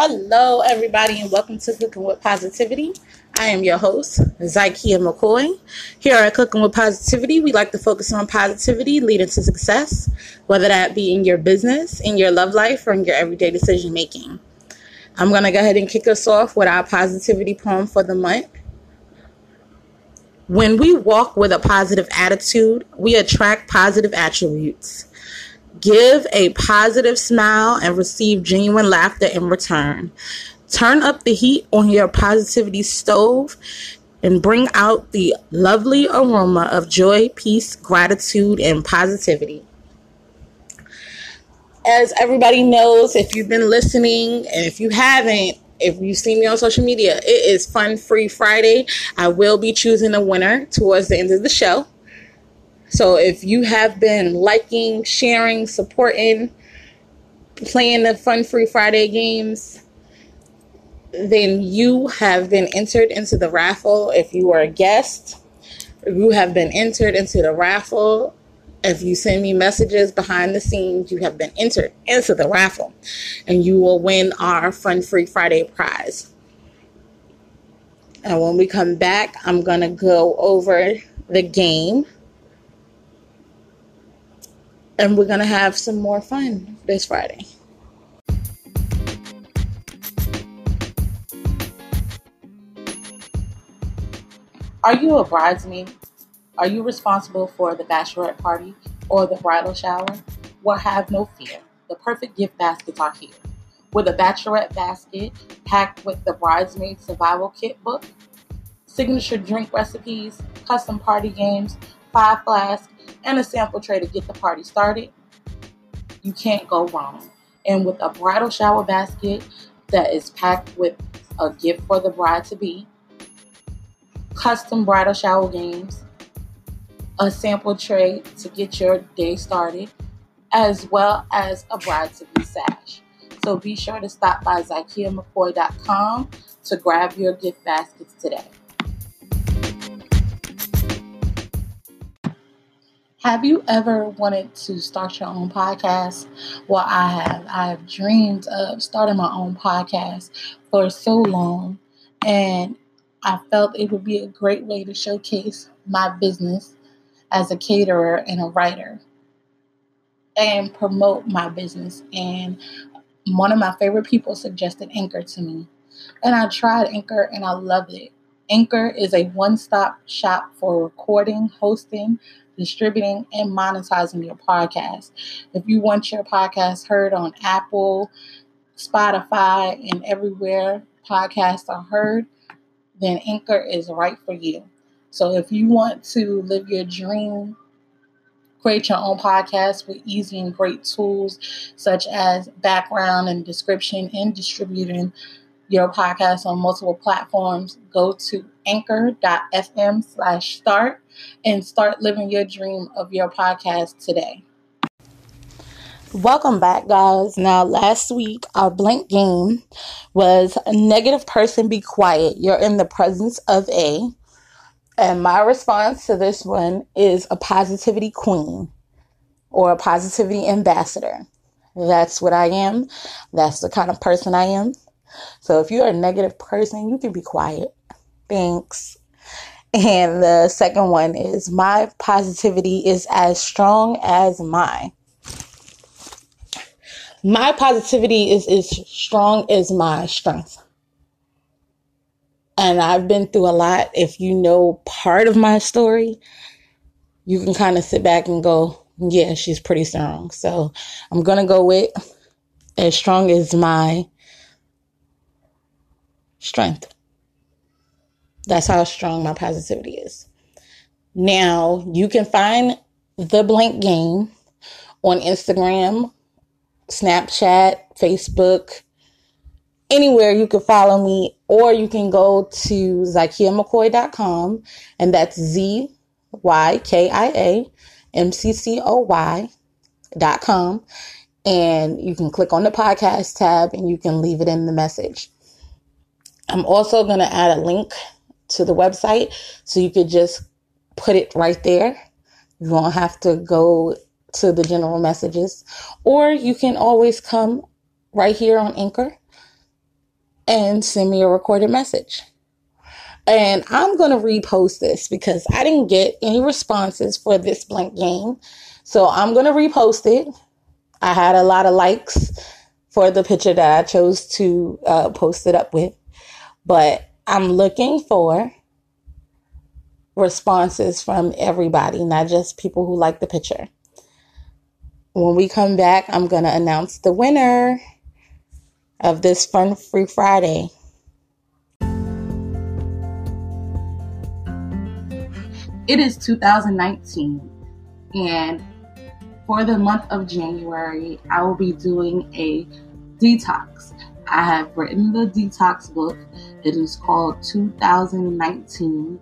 Hello, everybody, and welcome to Cooking with Positivity. I am your host, Zykia McCoy. Here at Cooking with Positivity, we like to focus on positivity leading to success, whether that be in your business, in your love life, or in your everyday decision making. I'm going to go ahead and kick us off with our positivity poem for the month. When we walk with a positive attitude, we attract positive attributes. Give a positive smile and receive genuine laughter in return. Turn up the heat on your positivity stove and bring out the lovely aroma of joy, peace, gratitude, and positivity. As everybody knows, if you've been listening, and if you haven't, if you've seen me on social media, it is Fun Free Friday. I will be choosing a winner towards the end of the show. So if you have been liking, sharing, supporting, playing the Fun Free Friday games, then you have been entered into the raffle. If you are a guest, you have been entered into the raffle. If you send me messages behind the scenes, you have been entered into the raffle and you will win our Fun Free Friday prize. And when we come back, I'm going to go over the game and we're going to have some more fun this Friday. Are you a bridesmaid? Are you responsible for the bachelorette party or the bridal shower? Well, have no fear. The perfect gift baskets are here. With a bachelorette basket packed with the bridesmaid survival kit book, signature drink recipes, custom party games, five flasks, and a sample tray to get the party started, you can't go wrong. And with a bridal shower basket that is packed with a gift for the bride to be, custom bridal shower games, a sample tray to get your day started, as well as a bride to be sash. So be sure to stop by ZykiaMcCoy.com to grab your gift baskets today. Have you ever wanted to start your own podcast? Well, I have. I have dreamed of starting my own podcast for so long, and I felt it would be a great way to showcase my business as a caterer and a writer and promote my business. And one of my favorite people suggested Anchor to me. And I tried Anchor and I loved it. Anchor is a one stop shop for recording, hosting, distributing, and monetizing your podcast. If you want your podcast heard on Apple, Spotify, and everywhere podcasts are heard, then Anchor is right for you. So if you want to live your dream, create your own podcast with easy and great tools such as background and description and distributing your podcast on multiple platforms, go to anchor.fm slash start and start living your dream of your podcast today. Welcome back, guys. Now, last week, our blank game was a negative person be quiet. You're in the presence of a. And my response to this one is a positivity queen or a positivity ambassador. That's what I am. That's the kind of person I am. So if you're a negative person, you can be quiet. Thanks. And the second one is my positivity is as strong as my. My positivity is as strong as my strength. And I've been through a lot. If you know part of my story, you can kind of sit back and go, yeah, she's pretty strong. So I'm going to go with as strong as my strength. That's how strong my positivity is. Now, you can find the blank game on Instagram, Snapchat, Facebook, anywhere you can follow me, or you can go to ZykiaMcCoy.com, and that's Z Y K I A M C C O Y dot com. And you can click on the podcast tab and you can leave it in the message. I'm also going to add a link to the website so you could just put it right there. You won't have to go to the general messages, or you can always come right here on Anchor and send me a recorded message. And I'm going to repost this because I didn't get any responses for this blank game. So I'm going to repost it. I had a lot of likes for the picture that I chose to uh, post it up with. But I'm looking for responses from everybody, not just people who like the picture. When we come back, I'm going to announce the winner of this Fun Free Friday. It is 2019, and for the month of January, I will be doing a detox. I have written the detox book. It is called 2019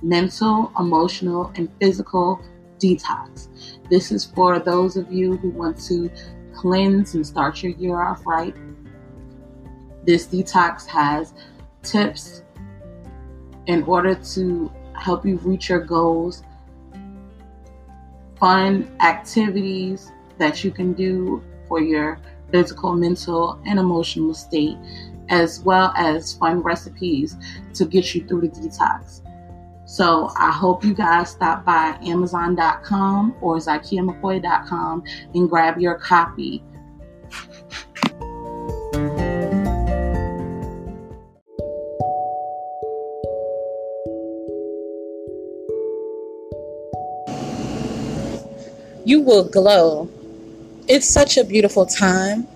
Mental, Emotional, and Physical Detox. This is for those of you who want to cleanse and start your year off right. This detox has tips in order to help you reach your goals, fun activities that you can do for your physical, mental, and emotional state, as well as fun recipes to get you through the detox. So I hope you guys stop by Amazon.com or ZykiaMcCoy.com and grab your copy. You will glow. It's such a beautiful time.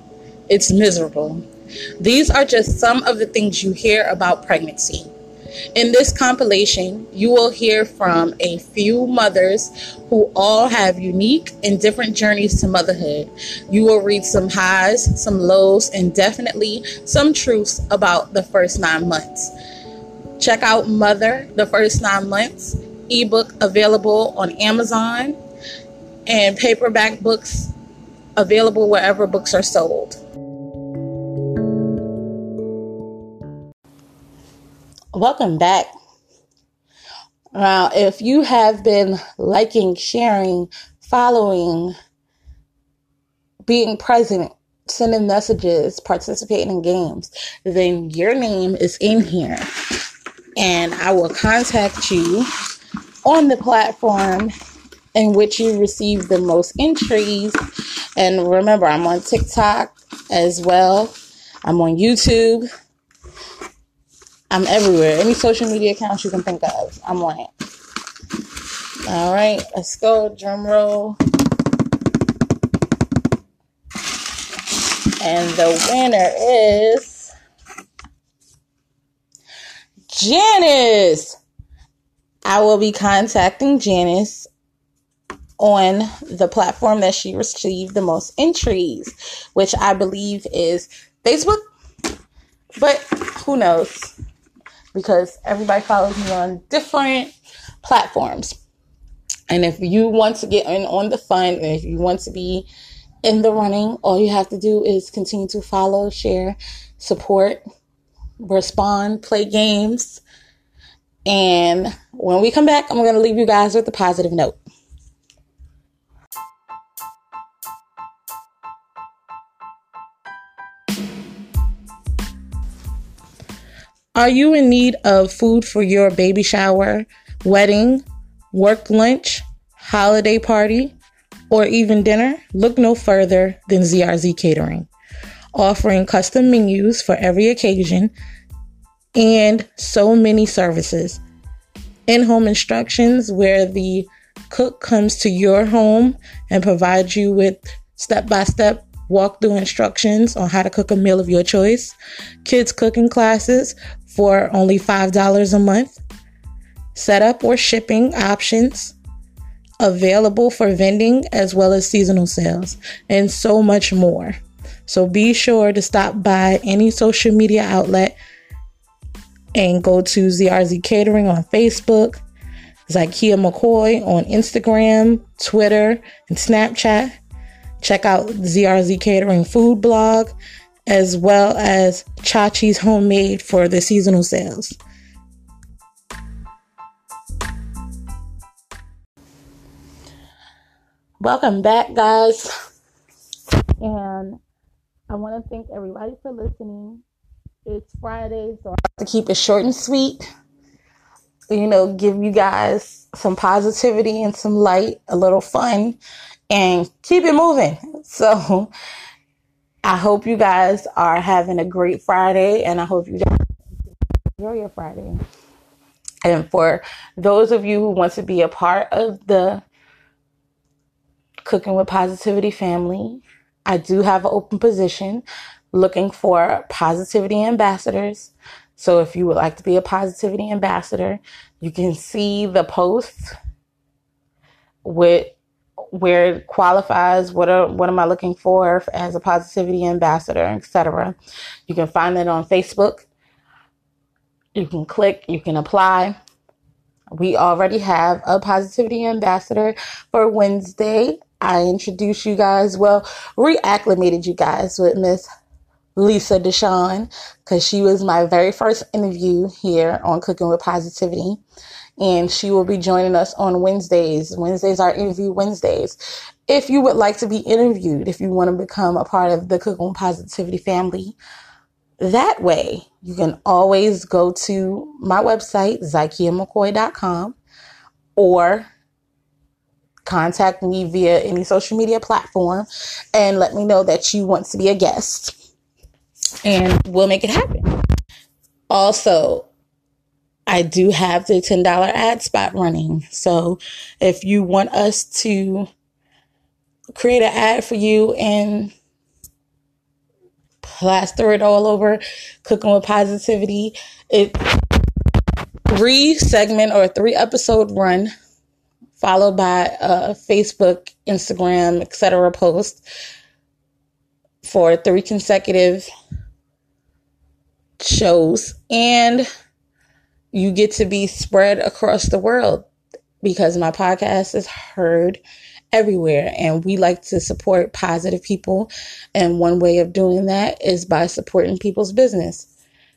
It's miserable. These are just some of the things you hear about pregnancy. In this compilation, you will hear from a few mothers who all have unique and different journeys to motherhood. You will read some highs, some lows, and definitely some truths about the first nine months. Check out Mother, the first nine months, ebook available on Amazon, and paperback books available wherever books are sold. Welcome back. Now, if you have been liking, sharing, following, being present, sending messages, participating in games, then your name is in here. And I will contact you on the platform in which you receive the most entries. And remember, I'm on TikTok as well, I'm on YouTube. I'm everywhere. Any social media accounts you can think of, I'm on it. All right, let's go. Drum roll. And the winner is Janice. I will be contacting Janice on the platform that she received the most entries, which I believe is Facebook. But who knows? Because everybody follows me on different platforms. And if you want to get in on the fun, and if you want to be in the running, all you have to do is continue to follow, share, support, respond, play games. And when we come back, I'm going to leave you guys with a positive note. Are you in need of food for your baby shower, wedding, work lunch, holiday party, or even dinner? Look no further than ZRZ Catering, offering custom menus for every occasion and so many services. In home instructions, where the cook comes to your home and provides you with step by step walkthrough instructions on how to cook a meal of your choice, kids cooking classes for only $5 a month, setup or shipping options available for vending as well as seasonal sales, and so much more. So be sure to stop by any social media outlet and go to ZRZ Catering on Facebook, Zykia McCoy on Instagram, Twitter, and Snapchat. Check out ZRZ Catering food blog as well as Chachi's Homemade for the seasonal sales. Welcome back, guys. And I want to thank everybody for listening. It's Friday, so I have to keep it short and sweet. You know, give you guys some positivity and some light, a little fun, and keep it moving. So I hope you guys are having a great Friday, and I hope you guys enjoy your Friday. And for those of you who want to be a part of the Cooking with Positivity family, I do have an open position looking for positivity ambassadors. So if you would like to be a positivity ambassador, you can see the post with where it qualifies, what are what am I looking for as a positivity ambassador, etc. You can find it on Facebook. You can click, you can apply. We already have a positivity ambassador for Wednesday. I introduced you guys, well, reacclimated you guys with Miss Lisa Deshawn because she was my very first interview here on Cooking with Positivity. And she will be joining us on Wednesdays. Wednesdays are interview Wednesdays. If you would like to be interviewed, if you want to become a part of the Cooking with Positivity family, that way you can always go to my website, zykiamccoy.com, or contact me via any social media platform and let me know that you want to be a guest and we'll make it happen. Also, I do have the $10 ad spot running. So if you want us to create an ad for you and plaster it all over cooking with positivity, it three segment or three episode run followed by a Facebook, Instagram, etc. post for three consecutive shows and you get to be spread across the world because my podcast is heard everywhere and we like to support positive people. And one way of doing that is by supporting people's business.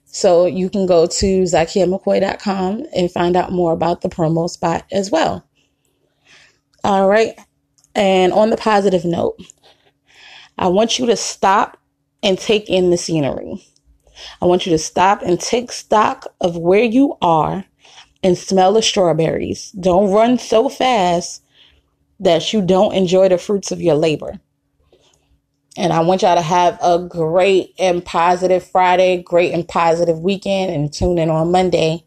So you can go to zykiamccoy.com and find out more about the promo spot as well. All right. And on the positive note i want you to stop and take in the scenery I want you to stop and take stock of where you are and smell the strawberries. Don't run so fast that you don't enjoy the fruits of your labor. And I want y'all to have a great and positive Friday, great and positive weekend, and tune in on Monday